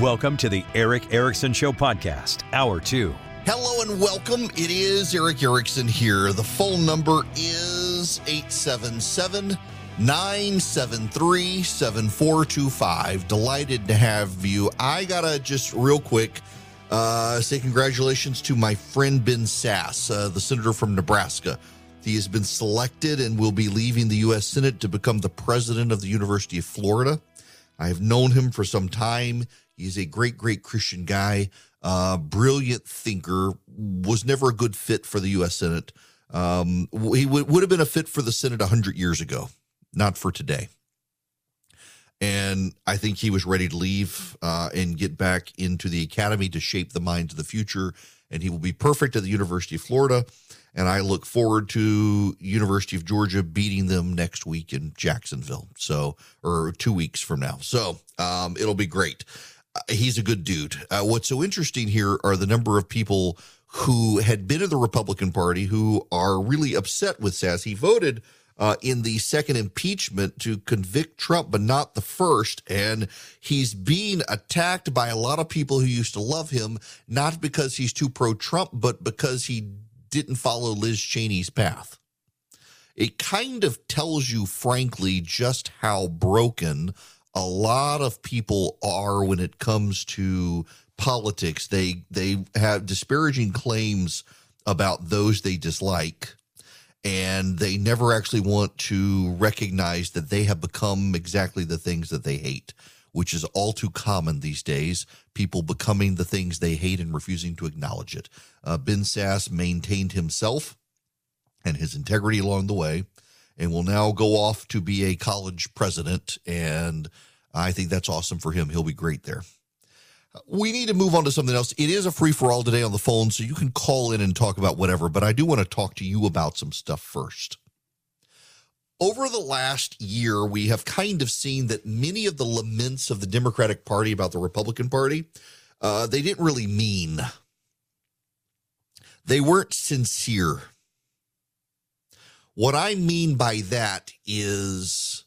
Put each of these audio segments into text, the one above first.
Welcome to the Erick Erickson Show podcast, hour two. Hello and welcome. It is Erick Erickson here. The phone number is 877 973 7425. Delighted to have you. I got to just real quick uh, say congratulations to my friend Ben Sasse, uh, the senator from Nebraska. He has been selected and will be leaving the U.S. Senate to become the president of the University of Florida. I have known him for some time. He's a great, great Christian guy, uh, brilliant thinker, was never a good fit for the U.S. Senate. Um, he w- would have been a fit for the Senate 100 years ago, not for today. And I think he was ready to leave uh, and get back into the academy to shape the minds of the future. And he will be perfect at the University of Florida. And I look forward to University of Georgia beating them next week in Jacksonville. So, or two weeks from now. So um, it'll be great he's a good dude. Uh, what's so interesting here are the number of people who had been in the Republican Party who are really upset with Sasse. He voted uh, in the second impeachment to convict Trump, but not the first. And he's being attacked by a lot of people who used to love him, not because he's too pro Trump, but because he didn't follow Liz Cheney's path. It kind of tells you, frankly, just how broken a lot of people are when it comes to politics. They they have disparaging claims about those they dislike and they never actually want to recognize that they have become exactly the things that they hate, which is all too common these days. People becoming the things they hate and refusing to acknowledge it. Uh, ben Sasse maintained himself and his integrity along the way and will now go off to be a college president. And I think that's awesome for him. He'll be great there. We need to move on to something else. It is a free for all today on the phone, so you can call in and talk about whatever, but I do want to talk to you about some stuff first. Over the last year, we have kind of seen that many of the laments of the Democratic Party about the Republican Party, uh, they didn't really mean. They weren't sincere. What I mean by that is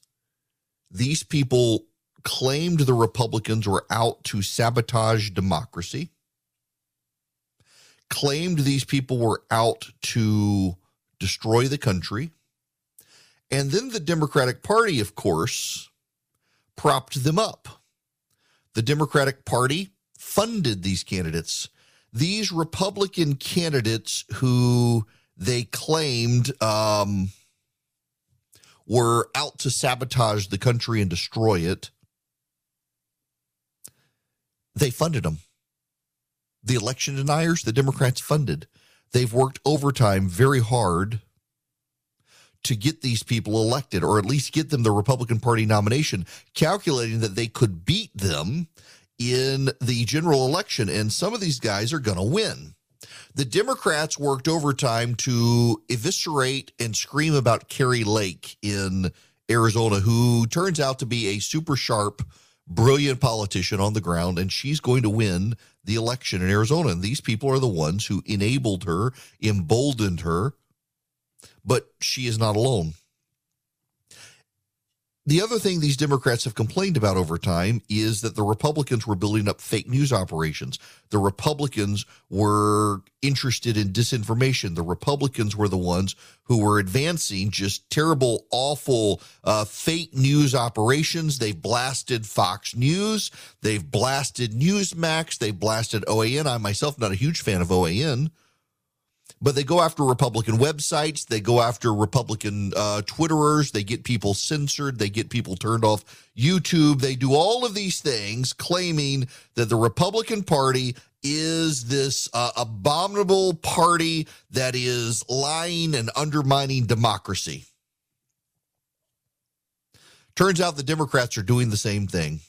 these people claimed the Republicans were out to sabotage democracy, claimed these people were out to destroy the country. And then the Democratic Party, of course, propped them up. The Democratic Party funded these candidates. These Republican candidates who they claimed um, were out to sabotage the country and destroy it. They funded them. The election deniers, the Democrats funded. They've worked overtime very hard to get these people elected or at least get them the Republican Party nomination, calculating that they could beat them in the general election. And some of these guys are going to win. The Democrats worked overtime to eviscerate and scream about Kari Lake in Arizona, who turns out to be a super sharp, brilliant politician on the ground, and she's going to win the election in Arizona. And these people are the ones who enabled her, emboldened her, but she is not alone. The other thing these Democrats have complained about over time is that the Republicans were building up fake news operations. The Republicans were interested in disinformation. The Republicans were the ones who were advancing just terrible, awful uh, fake news operations. They blasted Fox News. They've blasted Newsmax. They blasted OAN. I myself not a huge fan of OAN but they go after Republican websites. They go after Republican uh, Twitterers. They get people censored. They get people turned off YouTube. They do all of these things claiming that the Republican Party is this uh, abominable party that is lying and undermining democracy. Turns out the Democrats are doing the same thing.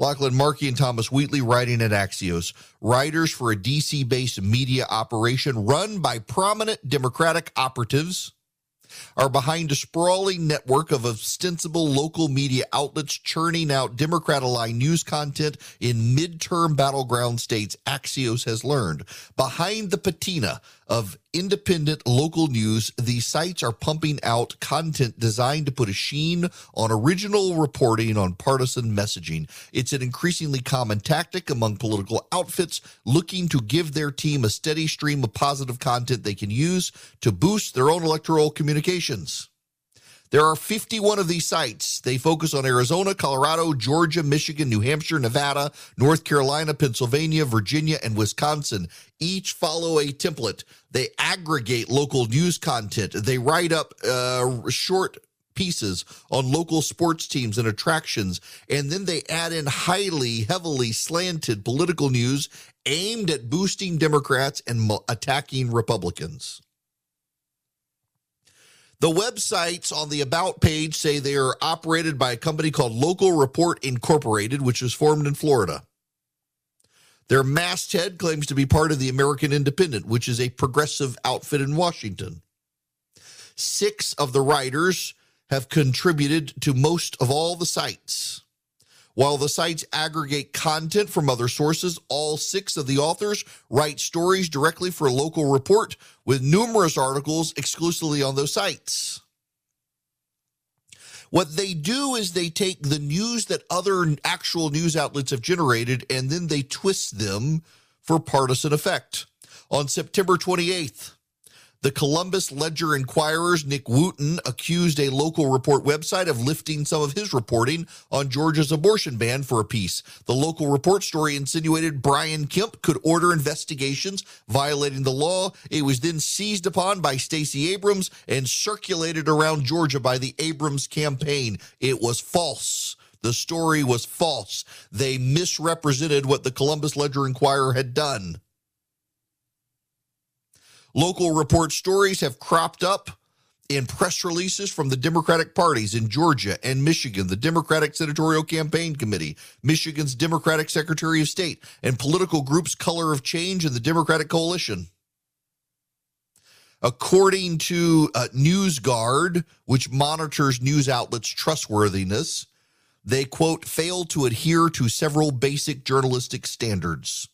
Lachlan Markay and Thomas Wheatley writing at Axios, writers for a DC based media operation run by prominent Democratic operatives, are behind a sprawling network of ostensible local media outlets churning out Democrat aligned news content in midterm battleground states, Axios has learned. Behind the patina of independent local news, these sites are pumping out content designed to put a sheen on original reporting on partisan messaging. It's an increasingly common tactic among political outfits looking to give their team a steady stream of positive content they can use to boost their own electoral There are 51 of these sites. They focus on Arizona, Colorado, Georgia, Michigan, New Hampshire, Nevada, North Carolina, Pennsylvania, Virginia, and Wisconsin. Each follow a template. They aggregate local news content. They write up uh, short pieces on local sports teams and attractions. And then they add in highly, heavily slanted political news aimed at boosting Democrats and attacking Republicans. The websites on the About page say they are operated by a company called Local Report Incorporated, which was formed in Florida. Their masthead claims to be part of the American Independent, which is a progressive outfit in Washington. Six of the writers have contributed to most of all the sites. While the sites aggregate content from other sources, all six of the authors write stories directly for local report with numerous articles exclusively on those sites. What they do is they take the news that other actual news outlets have generated and then they twist them for partisan effect. On September 28th, the Columbus Ledger Enquirer's Nick Wooten accused a local report website of lifting some of his reporting on Georgia's abortion ban for a piece. The local report story insinuated Brian Kemp could order investigations violating the law. It was then seized upon by Stacey Abrams and circulated around Georgia by the Abrams campaign. It was false. The story was false. They misrepresented what the Columbus Ledger Inquirer had done. Local report stories have cropped up in press releases from the Democratic parties in Georgia and Michigan, the Democratic Senatorial Campaign Committee, Michigan's Democratic Secretary of State, and political groups Color of Change and the Democratic Coalition. According to uh, NewsGuard, which monitors news outlets' trustworthiness, they, quote, failed to adhere to several basic journalistic standards.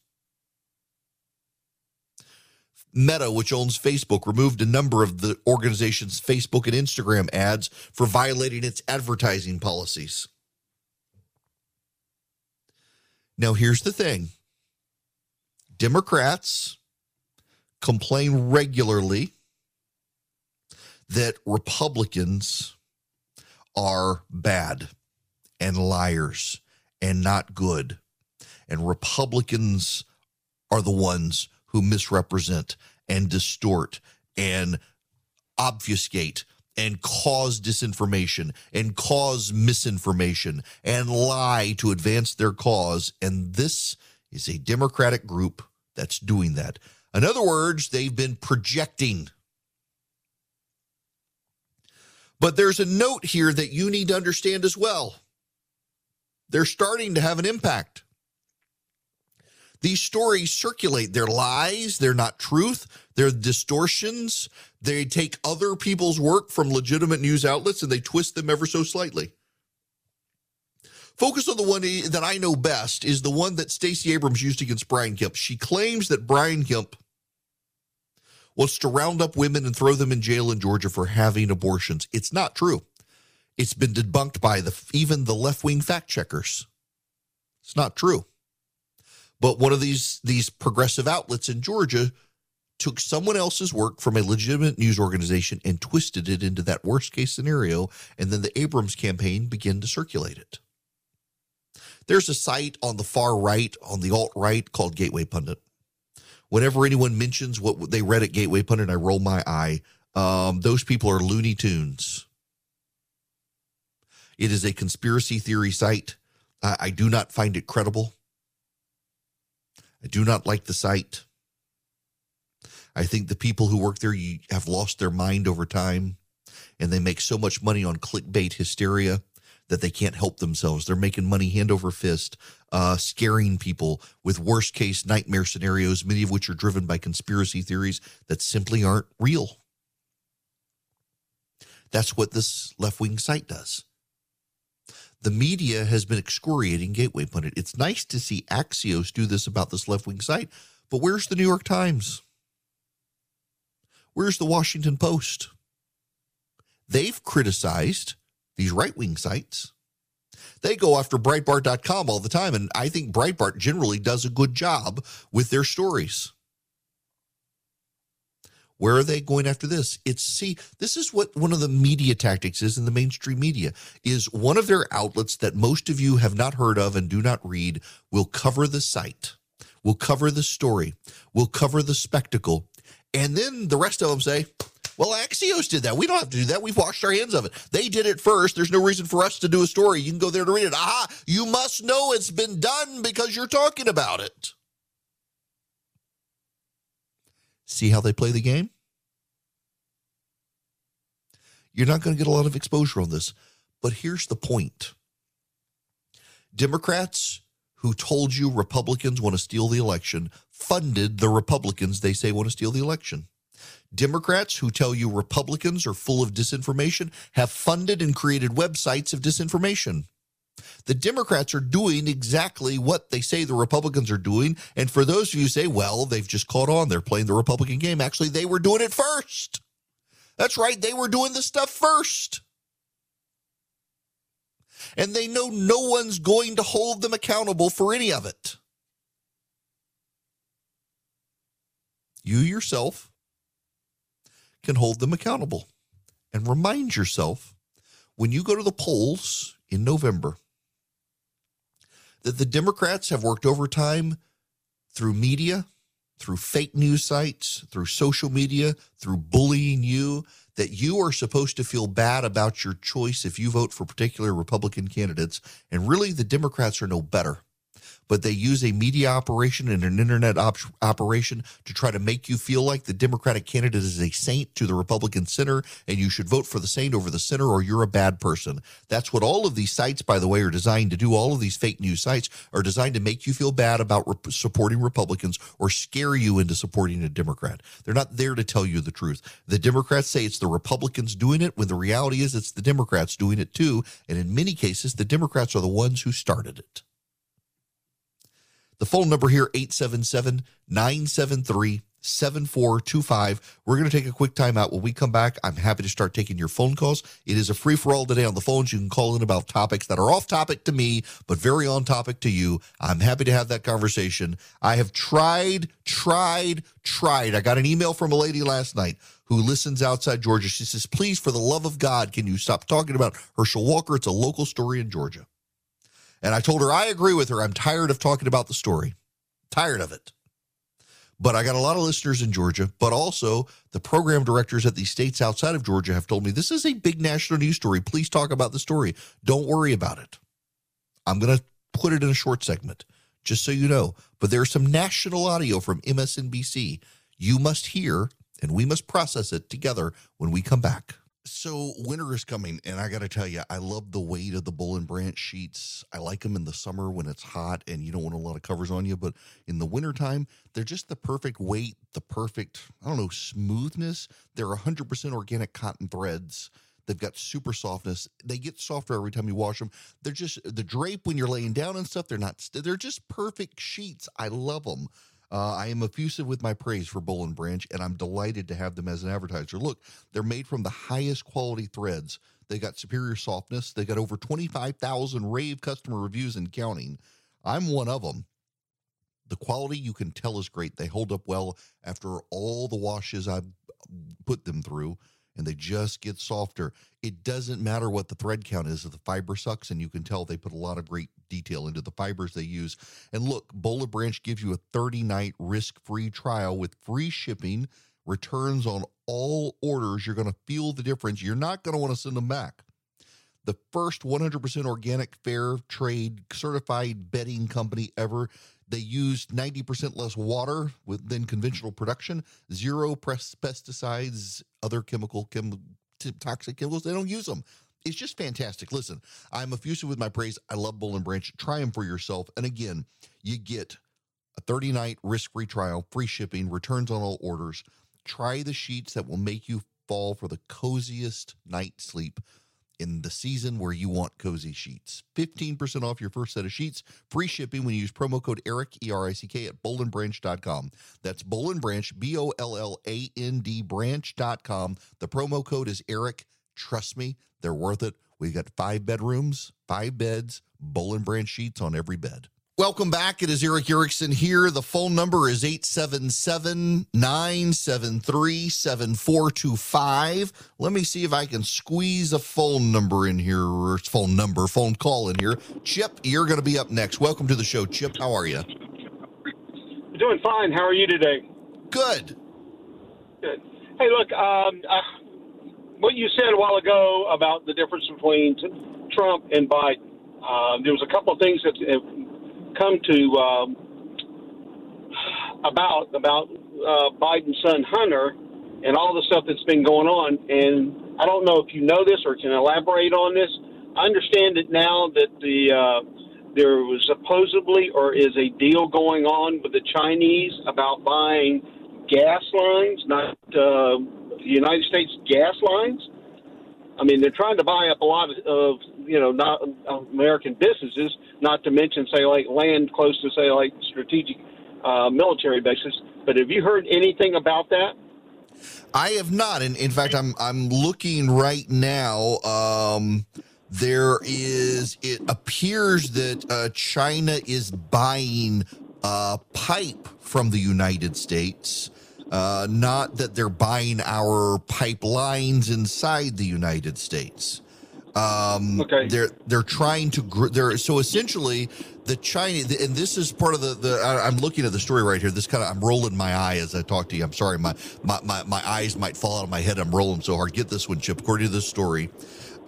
Meta, which owns Facebook, removed a number of the organization's Facebook and Instagram ads for violating its advertising policies. Now, here's the thing Democrats complain regularly that Republicans are bad and liars and not good. And Republicans are the ones who misrepresent and distort and obfuscate and cause disinformation and cause misinformation and lie to advance their cause. And this is a Democratic group that's doing that. In other words, they've been projecting. But there's a note here that you need to understand as well. They're starting to have an impact. These stories circulate. They're lies. They're not truth. They're distortions. They take other people's work from legitimate news outlets and they twist them ever so slightly. Focus on the one that I know best is the one that Stacey Abrams used against Brian Kemp. She claims that Brian Kemp wants to round up women and throw them in jail in Georgia for having abortions. It's not true. It's been debunked by the even the left-wing fact checkers. It's not true. But one of these these progressive outlets in Georgia took someone else's work from a legitimate news organization and twisted it into that worst case scenario, and then the Abrams campaign began to circulate it. There's a site on the far right, on the alt right, called Gateway Pundit. Whenever anyone mentions what they read at Gateway Pundit, I roll my eye. Um, those people are Looney Tunes. It is a conspiracy theory site. I, I do not find it credible. I do not like the site. I think the people who work there have lost their mind over time and they make so much money on clickbait hysteria that they can't help themselves. They're making money hand over fist, uh, scaring people with worst case nightmare scenarios, many of which are driven by conspiracy theories that simply aren't real. That's what this left wing site does. The media has been excoriating Gateway Pundit. It's nice to see Axios do this about this left wing site, but where's the New York Times? Where's the Washington Post? They've criticized these right wing sites. They go after Breitbart.com all the time, and I think Breitbart generally does a good job with their stories. Where are they going after this? It's see, this is what one of the media tactics is in the mainstream media is one of their outlets that most of you have not heard of and do not read will cover the site, will cover the story, will cover the spectacle. And then the rest of them say, well, Axios did that. We don't have to do that. We've washed our hands of it. They did it first. There's no reason for us to do a story. You can go there to read it. Aha, you must know it's been done because you're talking about it. See how they play the game? You're not going to get a lot of exposure on this. But here's the point Democrats who told you Republicans want to steal the election funded the Republicans they say want to steal the election. Democrats who tell you Republicans are full of disinformation have funded and created websites of disinformation. The Democrats are doing exactly what they say the Republicans are doing. And for those of you who say, well, they've just caught on, they're playing the Republican game, actually, they were doing it first. That's right, they were doing the stuff first. And they know no one's going to hold them accountable for any of it. You yourself can hold them accountable. And remind yourself when you go to the polls in November that the Democrats have worked overtime through media, through fake news sites, through social media, through bullying you, that you are supposed to feel bad about your choice if you vote for particular Republican candidates. And really, the Democrats are no better but they use a media operation and an internet op- operation to try to make you feel like the Democratic candidate is a saint to the Republican sinner and you should vote for the saint over the sinner or you're a bad person. That's what all of these sites, by the way, are designed to do. All of these fake news sites are designed to make you feel bad about re- supporting Republicans or scare you into supporting a Democrat. They're not there to tell you the truth. The Democrats say it's the Republicans doing it when the reality is it's the Democrats doing it too. And in many cases, the Democrats are the ones who started it. The phone number here, 877 973 7425. We're going to take a quick time out. When we come back, I'm happy to start taking your phone calls. It is a free for all today on the phones. You can call in about topics that are off topic to me, but very on topic to you. I'm happy to have that conversation. I have tried, tried, tried. I got an email from a lady last night who listens outside Georgia. She says, Please, for the love of God, can you stop talking about Herschel Walker? It's a local story in Georgia. And I told her, I agree with her. I'm tired of talking about the story, tired of it. But I got a lot of listeners in Georgia, but also the program directors at these states outside of Georgia have told me this is a big national news story. Please talk about the story. Don't worry about it. I'm going to put it in a short segment, just so you know. But there's some national audio from MSNBC you must hear, and we must process it together when we come back. So winter is coming, and I got to tell you, I love the weight of the Boll and Branch sheets. I like them in the summer when it's hot and you don't want a lot of covers on you, but in the wintertime, they're just the perfect weight, the perfect, I don't know, smoothness. They're 100% organic cotton threads. They've got super softness. They get softer every time you wash them. They're just the drape when you're laying down and stuff. They're not. They're just perfect sheets. I love them. Uh, I am effusive with my praise for Boll and Branch, and I'm delighted to have them as an advertiser. Look, they're made from the highest quality threads. They got superior softness. They got over 25,000 rave customer reviews and counting. I'm one of them. The quality you can tell is great. They hold up well after all the washes I've put them through and they just get softer. It doesn't matter what the thread count is if the fiber sucks, and you can tell they put a lot of great detail into the fibers they use. And look, and Branch gives you a 30 night risk free trial with free shipping, returns on all orders. You're going to feel the difference. You're not going to want to send them back. The first 100% organic, fair trade certified bedding company ever they used 90% less water with, than conventional production, zero pesticides, other chemical, chem, toxic chemicals. They don't use them. It's just fantastic. Listen, I'm effusive with my praise. I love Boll and Branch. Try them for yourself. And again, you get a 30 night risk free trial, free shipping, returns on all orders. Try the sheets that will make you fall for the coziest night sleep in the season where you want cozy sheets. 15% off your first set of sheets, free shipping when you use promo code ERICK, E R I C K, at bollandbranch.com. That's Boll and Branch, B O L L A N D branch.com. The promo code is ERICK. Trust me, they're worth it. We got five bedrooms, five beds, Boll and Branch sheets on every bed. Welcome back. It is Erick Erickson here. The phone number is 877 973 7425. Let me see if I can squeeze a phone number in here, or phone number, phone call in here. Chip, you're going to be up next. Welcome to the show, Chip. How are you? Doing fine. How are you today? Good. Good. Hey, look, um, uh, what you said a while ago about the difference between t- Trump and Biden, uh, there was a couple of things that have come to um, about about uh, Biden's son Hunter and all the stuff that's been going on. And I don't know if you know this or can elaborate on this. I understand it now that the uh, there was supposedly or is a deal going on with the Chinese about buying gas lines, not uh, the United States gas lines. I mean, they're trying to buy up a lot of, of you know, not American businesses, not to mention, say, like land close to, say, like strategic uh, military bases. But have you heard anything about that? I have not. And in fact, I'm I'm looking right now. Um, there is. It appears that uh, China is buying uh, pipe from the United States. Uh, not that they're buying our pipelines inside the United States. Um, Okay. They're they're trying to gr- they're so essentially the Chinese and this is part of the the I, I'm looking at the story right here. This kind of I'm rolling my eye as I talk to you. I'm sorry, my my my, my eyes might fall out of my head. I'm rolling so hard. Get this one, Chip. According to this story,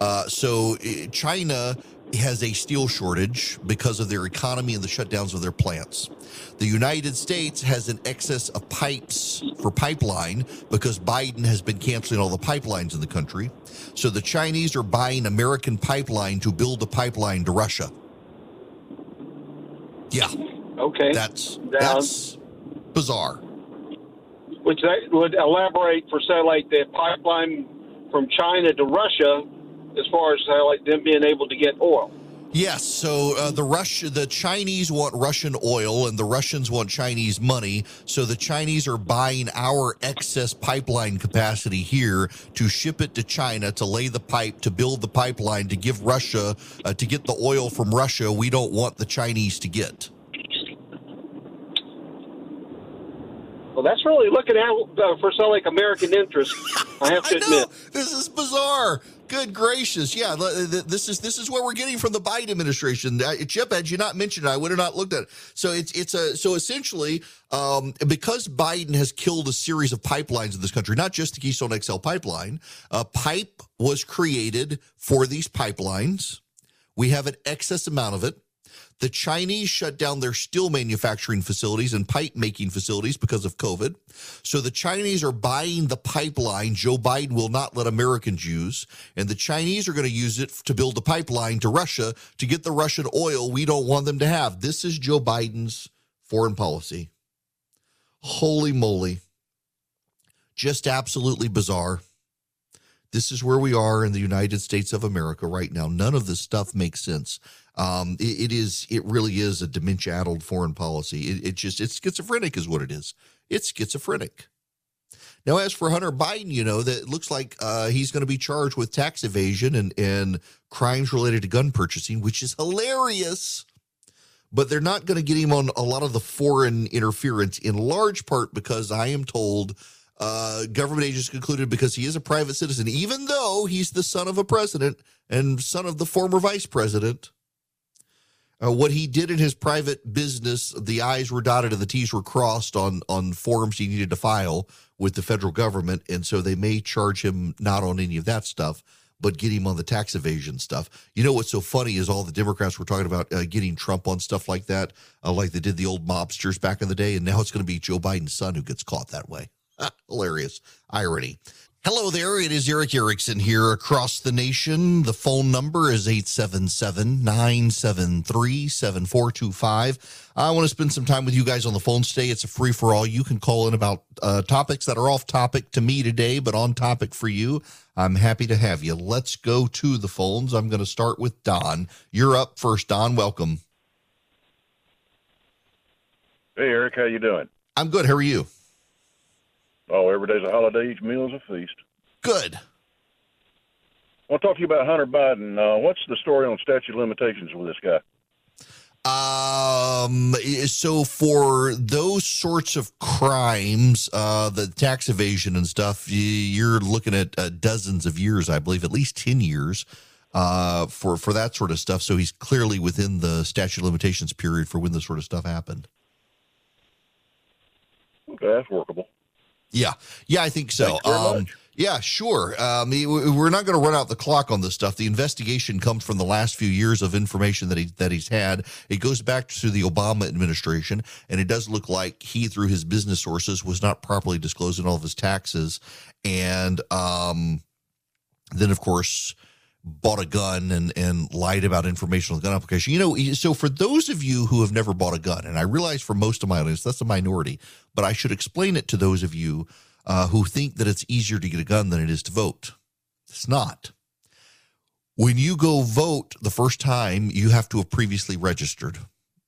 uh, so uh, China has a steel shortage because of their economy and the shutdowns of their plants. The United States has an excess of pipes for pipeline because Biden has been canceling all the pipelines in the country. So the Chinese are buying American pipeline to build a pipeline to Russia. Yeah, Okay. that's that's bizarre. which that would elaborate for say like the pipeline from China to Russia, as far as say, like them being able to get oil. Yes, so uh, the Russia, the Chinese want Russian oil, and the Russians want Chinese money. So the Chinese are buying our excess pipeline capacity here to ship it to China to lay the pipe to build the pipeline to give Russia uh, to get the oil from Russia. We don't want the Chinese to get. Well, that's really looking out uh, for some like American interest. I have to I know admit. this is bizarre. Good gracious, yeah. th- th- This is this is what we're getting from the Biden administration. Uh, Chip, had you not mentioned it, I would have not looked at it. So it's it's a so essentially um, because Biden has killed a series of pipelines in this country, not just the Keystone XL pipeline. A pipe was created for these pipelines. We have an excess amount of it. The Chinese shut down their steel manufacturing facilities and pipe making facilities because of COVID. So the Chinese are buying the pipeline Joe Biden will not let Americans use. And the Chinese are going to use it to build a pipeline to Russia to get the Russian oil we don't want them to have. This is Joe Biden's foreign policy. Holy moly. Just absolutely bizarre. This is where we are in the United States of America right now. None of this stuff makes sense. Um, it, it is, it really is a dementia-addled foreign policy. It, it just, it's schizophrenic, is what it is. It's schizophrenic. Now, as for Hunter Biden, you know that looks like uh, he's going to be charged with tax evasion and and crimes related to gun purchasing, which is hilarious. But they're not going to get him on a lot of the foreign interference, in large part because I am told uh, government agents concluded because he is a private citizen, even though he's the son of a president and son of the former vice president. Uh, what he did in his private business, the I's were dotted and the T's were crossed on on forms he needed to file with the federal government, and so they may charge him not on any of that stuff, but get him on the tax evasion stuff. You know what's so funny is all the Democrats were talking about uh, getting Trump on stuff like that, uh, like they did the old mobsters back in the day, and now it's going to be Joe Biden's son who gets caught that way. Hilarious irony. Hello there. It is Erick Erickson here across the nation. The phone number is 877 973 7425. I want to spend some time with you guys on the phone today. It's a free for all. You can call in about uh, topics that are off topic to me today, but on topic for you. I'm happy to have you. Let's go to the phones. I'm going to start with Don. You're up first, Don. Welcome. Hey, Erick. How you doing? I'm good. How are you? Oh, every day's a holiday, each meal is a feast. Good. I want to talk to you about Hunter Biden. Uh, what's the story on statute of limitations with this guy? Um, so for those sorts of crimes, uh, the tax evasion and stuff, you're looking at uh, dozens of years, I believe, at least 10 years, uh, for, for that sort of stuff. So he's clearly within the statute of limitations period for when this sort of stuff happened. Okay, that's workable. Yeah, yeah, I think so. Um, yeah, sure. Um, we're not going to run out the clock on this stuff. The investigation comes from the last few years of information that he that he's had. It goes back to the Obama administration, and it does look like he, through his business sources, was not properly disclosing all of his taxes, and um, then of course bought a gun and and lied about information on the gun application. You know, so for those of you who have never bought a gun, and I realize for most of my audience that's a minority, but I should explain it to those of you uh, who think that it's easier to get a gun than it is to vote. It's not. When you go vote the first time, you have to have previously registered.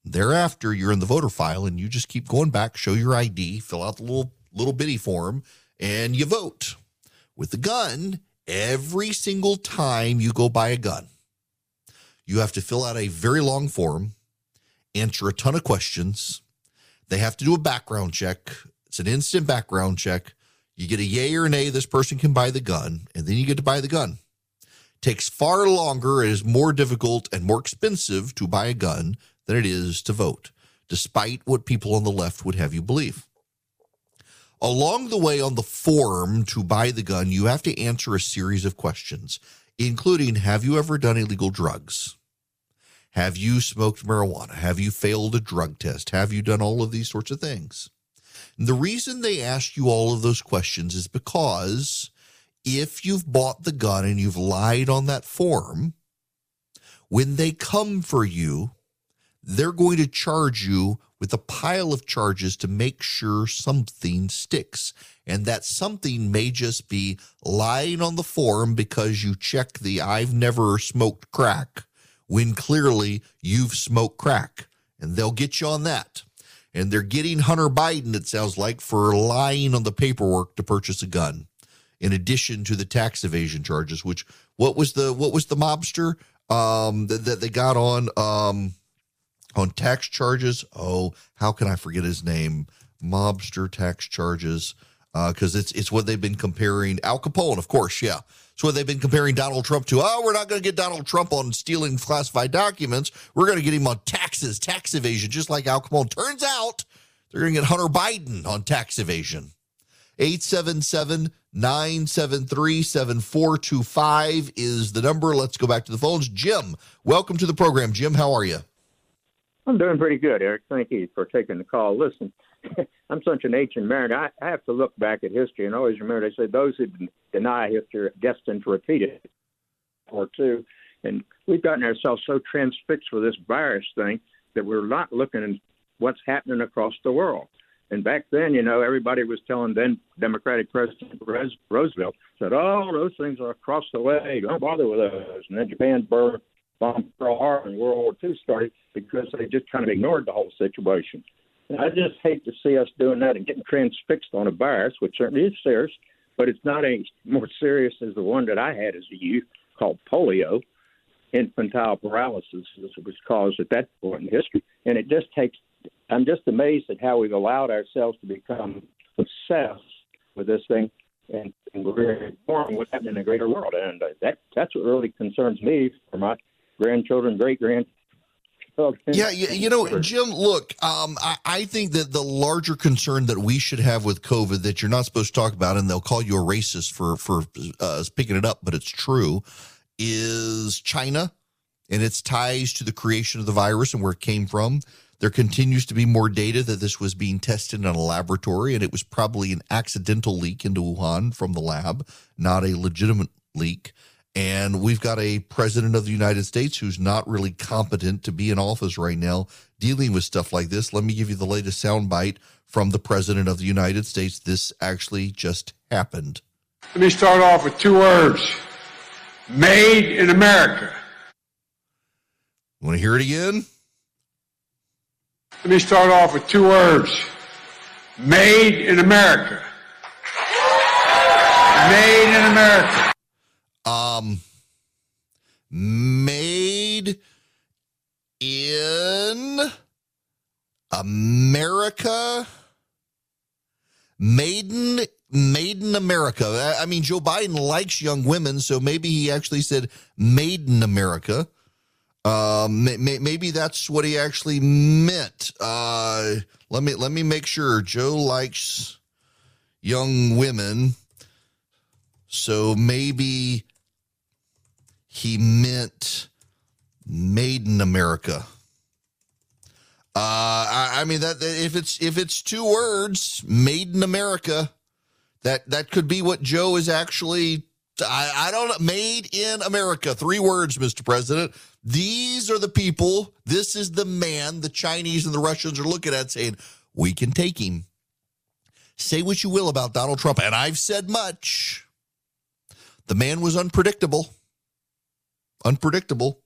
Thereafter, you're in the voter file and you just keep going back, show your ID, fill out the little little bitty form, and you vote. With the gun, every single time you go buy a gun, you have to fill out a very long form, answer a ton of questions. They have to do a background check. It's an instant background check. You get a yay or a nay, this person can buy the gun, and then you get to buy the gun. It takes far longer, it is more difficult and more expensive to buy a gun than it is to vote, despite what people on the left would have you believe. Along the way on the form to buy the gun, you have to answer a series of questions, including Have you ever done illegal drugs? Have you smoked marijuana? Have you failed a drug test? Have you done all of these sorts of things? And the reason they ask you all of those questions is because if you've bought the gun and you've lied on that form, when they come for you, they're going to charge you with a pile of charges to make sure something sticks. And that something may just be lying on the form because you check the I've never smoked crack when clearly you've smoked crack. And they'll get you on that. And they're getting Hunter Biden, it sounds like, for lying on the paperwork to purchase a gun. In addition to the tax evasion charges, which what was the what was the mobster um that, that they got on um on tax charges. Oh, how can I forget his name? Mobster tax charges. Because uh, it's it's what they've been comparing Al Capone, of course, yeah. It's what they've been comparing Donald Trump to. Oh, we're not going to get Donald Trump on stealing classified documents. We're going to get him on taxes, tax evasion, just like Al Capone. Turns out they're going to get Hunter Biden on tax evasion. 877 973 7425 is the number. Let's go back to the phones. Jim, welcome to the program. Jim, how are you? I'm doing pretty good, Erick. Thank you for taking the call. Listen, I'm such an ancient mariner. I, I have to look back at history and always remember they say those who deny history are destined to repeat it. Or two, and we've gotten ourselves so transfixed with this virus thing that we're not looking at what's happening across the world. And back then, you know, everybody was telling then Democratic President Roosevelt said, "Oh, those things are across the way. Don't bother with those." And then Japan burned bombed Pearl Harbor and World War II started because they just kind of ignored the whole situation. And I just hate to see us doing that and getting transfixed on a virus, which certainly is serious, but it's not any more serious as the one that I had as a youth called polio, infantile paralysis, as was caused at that point in history. And it just takes, I'm just amazed at how we've allowed ourselves to become obsessed with this thing and, and we're informing what's happening in the greater world. And that that's what really concerns me for my grandchildren, great grandchildren. Yeah, you, you, know, Jim, look, um, I, I, think that the larger concern that we should have with COVID that you're not supposed to talk about, and they'll call you a racist for for uh, picking it up, but it's true, is China and its ties to the creation of the virus and where it came from. There continues to be more data that this was being tested in a laboratory and it was probably an accidental leak into Wuhan from the lab, not a legitimate leak. And we've got a president of the United States who's not really competent to be in office right now dealing with stuff like this. Let me give you the latest soundbite from the president of the United States. This actually just happened. Let me start off with two words Made in America. Want to hear it again? Let me start off with two words Made in America. Made in America. Um, made in America. Maiden, made in America. I mean, Joe Biden likes young women, so maybe he actually said made in America. Um, may, maybe that's what he actually meant. Uh, let me let me make sure. Joe likes young women, so maybe he meant made in America. Uh, I, I mean that if it's if it's two words, made in America, that that could be what Joe is actually. I, I don't know. Made in America. Three words, Mr. President. These are the people. This is the man the Chinese and the Russians are looking at saying, we can take him. Say what you will about Donald Trump, and I've said much. The man was unpredictable. Unpredictable.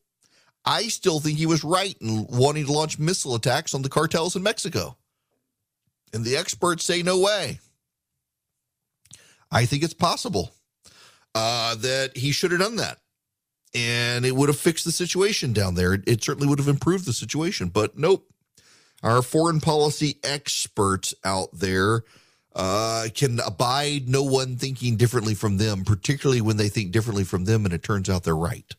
I still think he was right in wanting to launch missile attacks on the cartels in Mexico. And the experts say no way. I think it's possible uh, that he should have done that. And it would have fixed the situation down there. It, it certainly would have improved the situation. But nope. Our foreign policy experts out there uh, can abide no one thinking differently from them, particularly when they think differently from them and it turns out they're right.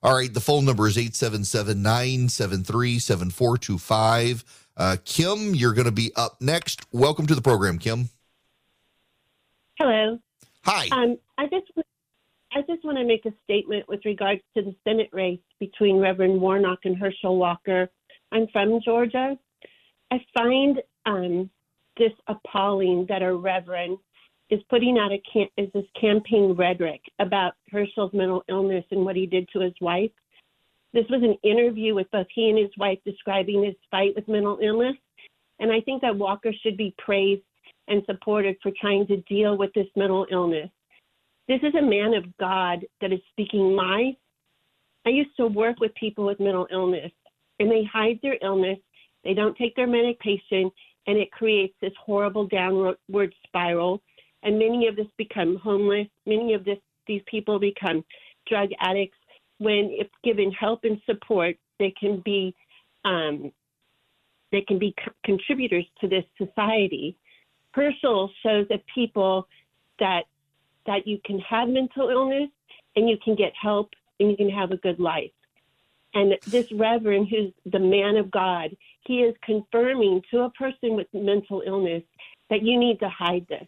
All right, the phone number is 877 973 7425. Uh, Kim, you're going to be up next. Welcome to the program, Kim. Hello. Hi. Um, I just I just want to make a statement with regards to the Senate race between Reverend Warnock and Herschel Walker. I'm from Georgia. I find um, this appalling that a reverend is putting out a is this campaign rhetoric about Herschel's mental illness and what he did to his wife. This was an interview with both he and his wife describing his fight with mental illness, and I think that Walker should be praised and supported for trying to deal with this mental illness. This is a man of God that is speaking life. I used to work with people with mental illness, and they hide their illness, they don't take their medication, and it creates this horrible downward spiral and many of this become homeless. Many of this, these people become drug addicts. When if given help and support, they can be um, they can be co- contributors to this society. Herschel shows that people that that you can have mental illness and you can get help and you can have a good life. And this reverend, who's the man of God, he is confirming to a person with mental illness that you need to hide this.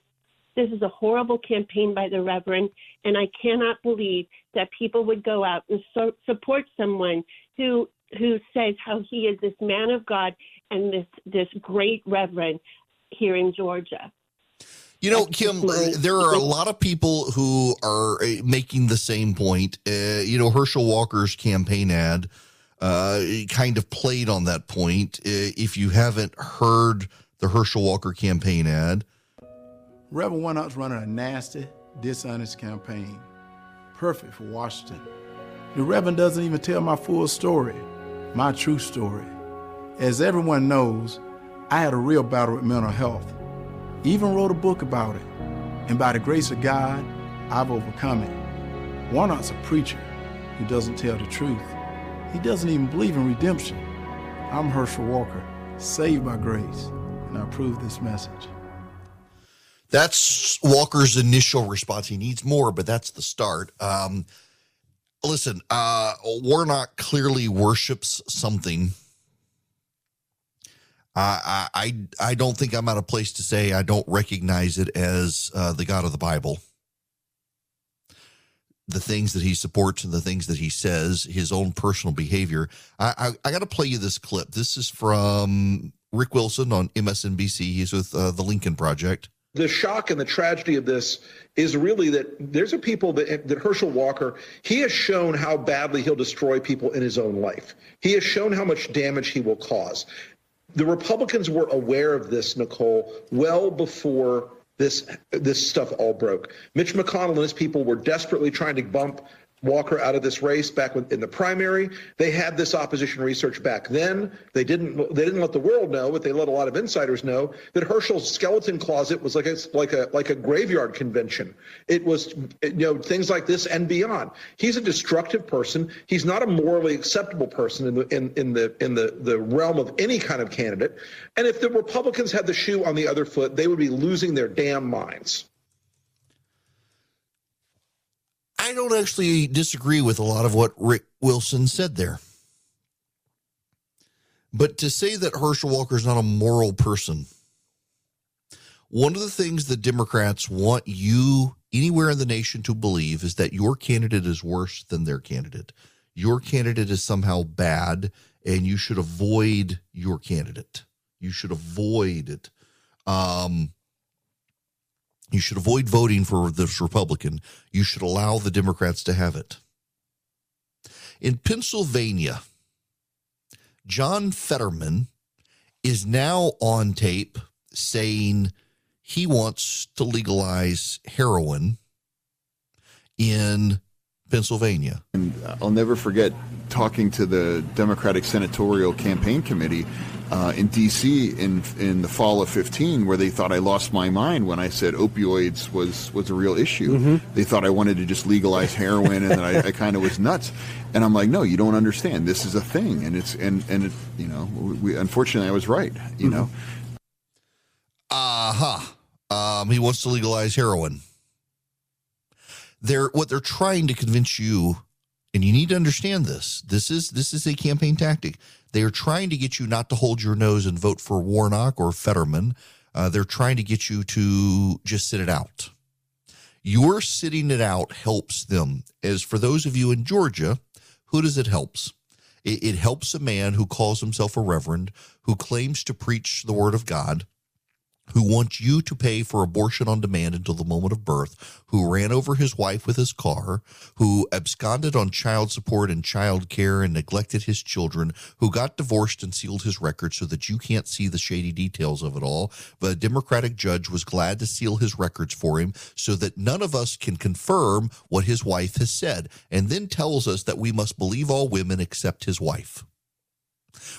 This is a horrible campaign by the Reverend, and I cannot believe that people would go out and so, support someone who who says how he is this man of God and this this great Reverend here in Georgia. You know, Kim, there are a lot of people who are uh, making the same point. Uh, you know, Herschel Walker's campaign ad uh, kind of played on that point. Uh, if you haven't heard the Herschel Walker campaign ad, Reverend Warnock's running a nasty, dishonest campaign. Perfect for Washington. The Reverend doesn't even tell my full story, my true story. As everyone knows, I had a real battle with mental health. Even wrote a book about it. And by the grace of God, I've overcome it. Warnock's a preacher who doesn't tell the truth. He doesn't even believe in redemption. I'm Herschel Walker, saved by grace, and I approve this message. That's Walker's initial response. He needs more, but that's the start. Um, listen, uh, Warnock clearly worships something. I, I I don't think I'm at a place to say I don't recognize it as uh, the God of the Bible. the things that he supports and the things that he says, his own personal behavior. I, I, I got to play you this clip. This is from Rick Wilson on MSNBC. He's with uh, the Lincoln Project. The shock and the tragedy of this is really that there's a people that, that Herschel Walker, he has shown how badly he'll destroy people in his own life. He has shown how much damage he will cause. The Republicans were aware of this, Nicole, well before this this stuff all broke. Mitch McConnell and his people were desperately trying to bump Walker out of this race back in the primary. They had this opposition research back then. They didn't they didn't let the world know, but they let a lot of insiders know that Herschel's skeleton closet was like a like a like a graveyard convention. It was you know things like this and beyond. He's a destructive person. He's not a morally acceptable person in the in, in the in the the realm of any kind of candidate. And if the Republicans had the shoe on the other foot, they would be losing their damn minds. I don't actually disagree with a lot of what Rick Wilson said there. But to say that Herschel Walker is not a moral person, one of the things the Democrats want you anywhere in the nation to believe is that your candidate is worse than their candidate. Your candidate is somehow bad, and you should avoid your candidate. You should avoid it. Um, you should avoid voting for this Republican. You should allow the Democrats to have it. In Pennsylvania, John Fetterman is now on tape saying he wants to legalize heroin in Pennsylvania. And uh, I'll never forget talking to the Democratic Senatorial Campaign Committee uh, in D.C. in in the fall of 15, where they thought I lost my mind when I said opioids was was a real issue. Mm-hmm. They thought I wanted to just legalize heroin, and that I, I kind of was nuts. And I'm like, no, you don't understand. This is a thing, and it's and and it, you know, we, unfortunately, I was right. You mm-hmm. know. Uh huh. Um, he wants to legalize heroin. They're what they're trying to convince you, and you need to understand this. This is this is a campaign tactic they are trying to get you not to hold your nose and vote for Warnock or Fetterman. Uh, they're trying to get you to just sit it out. Your sitting it out helps them. As for those of you in Georgia, who does it helps? It, it helps a man who calls himself a reverend, who claims to preach the word of God, who wants you to pay for abortion on demand until the moment of birth, who ran over his wife with his car, who absconded on child support and child care and neglected his children, who got divorced and sealed his record so that you can't see the shady details of it all. But a Democratic judge was glad to seal his records for him so that none of us can confirm what his wife has said, and then tells us that we must believe all women except his wife.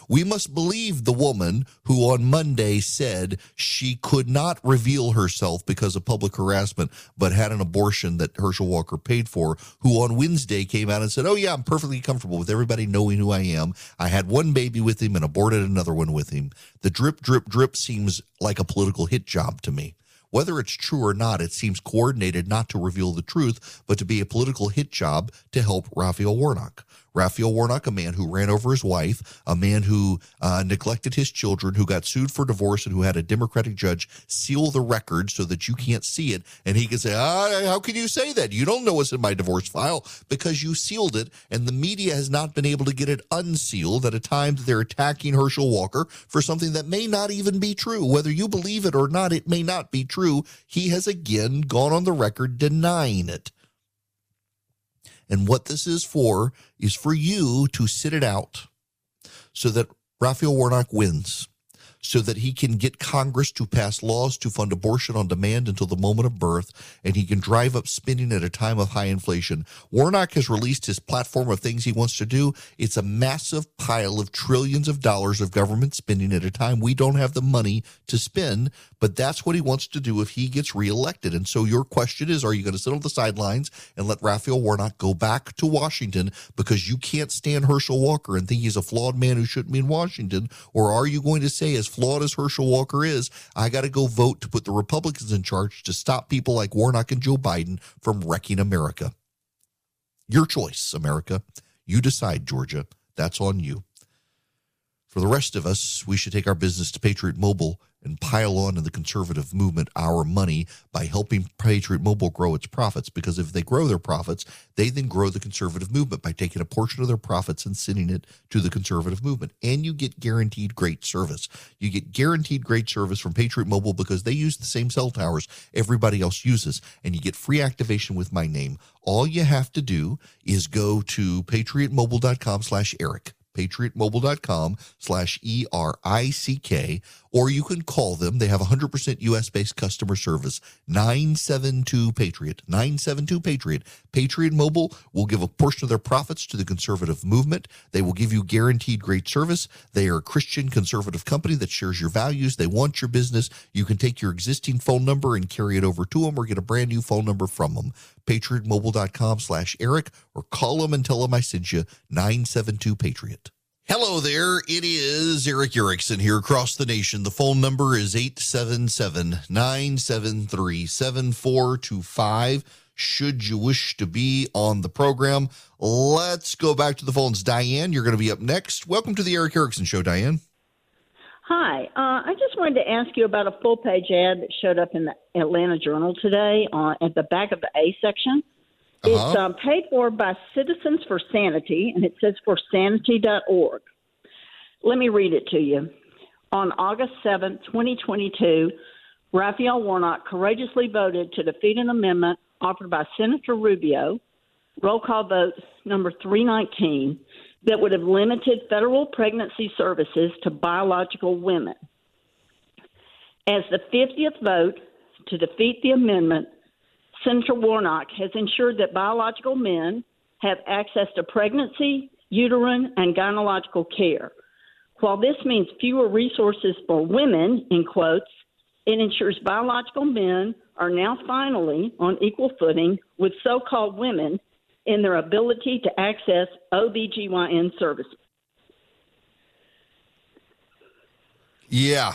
We must believe the woman who on Monday said she could not reveal herself because of public harassment, but had an abortion that Herschel Walker paid for, who on Wednesday came out and said, Oh, yeah, I'm perfectly comfortable with everybody knowing who I am. I had one baby with him and aborted another one with him. The drip, drip, drip seems like a political hit job to me. Whether it's true or not, it seems coordinated not to reveal the truth, but to be a political hit job to help Raphael Warnock. Raphael Warnock, a man who ran over his wife, a man who uh, neglected his children, who got sued for divorce, and who had a Democratic judge seal the record so that you can't see it. And he can say, ah, How can you say that? You don't know what's in my divorce file because you sealed it. And the media has not been able to get it unsealed at a time that they're attacking Herschel Walker for something that may not even be true. Whether you believe it or not, it may not be true. He has again gone on the record denying it. And what this is for is for you to sit it out so that Raphael Warnock wins so that he can get Congress to pass laws to fund abortion on demand until the moment of birth, and he can drive up spending at a time of high inflation. Warnock has released his platform of things he wants to do. It's a massive pile of trillions of dollars of government spending at a time we don't have the money to spend, but that's what he wants to do if he gets reelected. And so your question is, are you going to sit on the sidelines and let Raphael Warnock go back to Washington because you can't stand Herschel Walker and think he's a flawed man who shouldn't be in Washington? Or are you going to say, as flawed as Herschel Walker is, I got to go vote to put the Republicans in charge to stop people like Warnock and Joe Biden from wrecking America. Your choice, America. You decide, Georgia. That's on you. For the rest of us, we should take our business to Patriot Mobile and pile on to the conservative movement our money by helping Patriot Mobile grow its profits. Because if they grow their profits, they then grow the conservative movement by taking a portion of their profits and sending it to the conservative movement. And you get guaranteed great service. You get guaranteed great service from Patriot Mobile because they use the same cell towers everybody else uses. And you get free activation with my name. All you have to do is go to patriotmobile.com slash Erick patriotmobile.com slash E-R-I-C-K, or you can call them. They have 100% U.S.-based customer service, 972-PATRIOT, 972-PATRIOT. Patriot Mobile will give a portion of their profits to the conservative movement. They will give you guaranteed great service. They are a Christian conservative company that shares your values. They want your business. You can take your existing phone number and carry it over to them or get a brand new phone number from them patriotmobile.com slash Erick or call them and tell them I sent you 972 Patriot. Hello there. It is Erick Erickson here across the nation. The phone number is 877 973 7425. Should you wish to be on the program, let's go back to the phones. Diane, you're going to be up next. Welcome to the Erick Erickson Show, Diane. Hi. Uh, I just wanted to ask you about a full page ad that showed up in the Atlanta Journal today on, at the back of the A section. It's Uh-huh. um, paid for by Citizens for Sanity, and it says for sanity.org. Let me read it to you. On August seventh, 2022, Raphael Warnock courageously voted to defeat an amendment offered by Senator Rubio, roll call vote number 319, that would have limited federal pregnancy services to biological women. As the 50th vote to defeat the amendment, Senator Warnock has ensured that biological men have access to pregnancy, uterine, and gynecological care. While this means fewer resources for women, in quotes, it ensures biological men are now finally on equal footing with so called women in their ability to access OBGYN services. Yeah.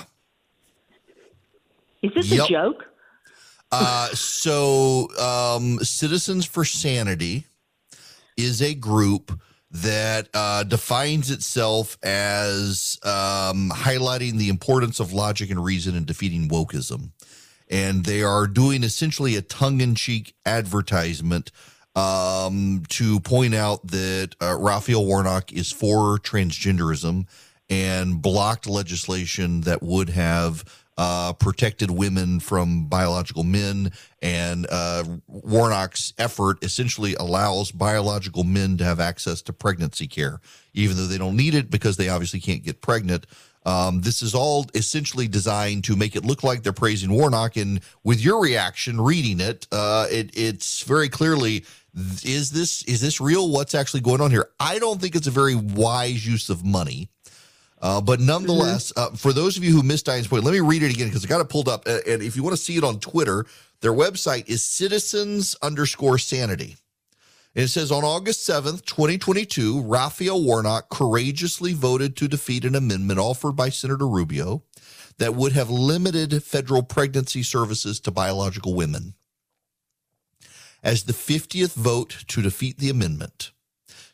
Is this Yep. a joke? Uh, so, um, Citizens for Sanity is a group that uh, defines itself as um, highlighting the importance of logic and reason in defeating wokeism. And they are doing essentially a tongue in cheek advertisement um, to point out that uh, Raphael Warnock is for transgenderism and blocked legislation that would have uh, protected women from biological men. And uh, Warnock's effort essentially allows biological men to have access to pregnancy care, even though they don't need it because they obviously can't get pregnant. Um, this is all essentially designed to make it look like they're praising Warnock. And with your reaction, reading it, uh, it it's very clearly is this is this real? What's actually going on here? I don't think it's a very wise use of money. Uh, but nonetheless, uh, for those of you who missed Diane's point, let me read it again because I got it pulled up. And if you want to see it on Twitter, their website is citizens underscore sanity. And it says on August 7th, 2022, Raphael Warnock courageously voted to defeat an amendment offered by Senator Rubio that would have limited federal pregnancy services to biological women. As the 50th vote to defeat the amendment,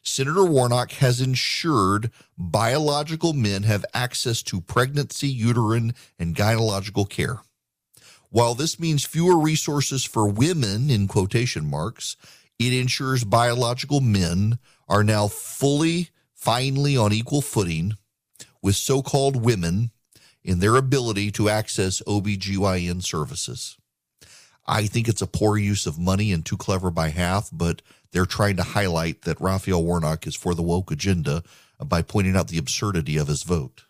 Senator Warnock has ensured biological men have access to pregnancy, uterine, and gynecological care. While this means fewer resources for women, in quotation marks, it ensures biological men are now fully, finally on equal footing with so called women in their ability to access OBGYN services. I think it's a poor use of money and too clever by half, but they're trying to highlight that Raphael Warnock is for the woke agenda by pointing out the absurdity of his vote.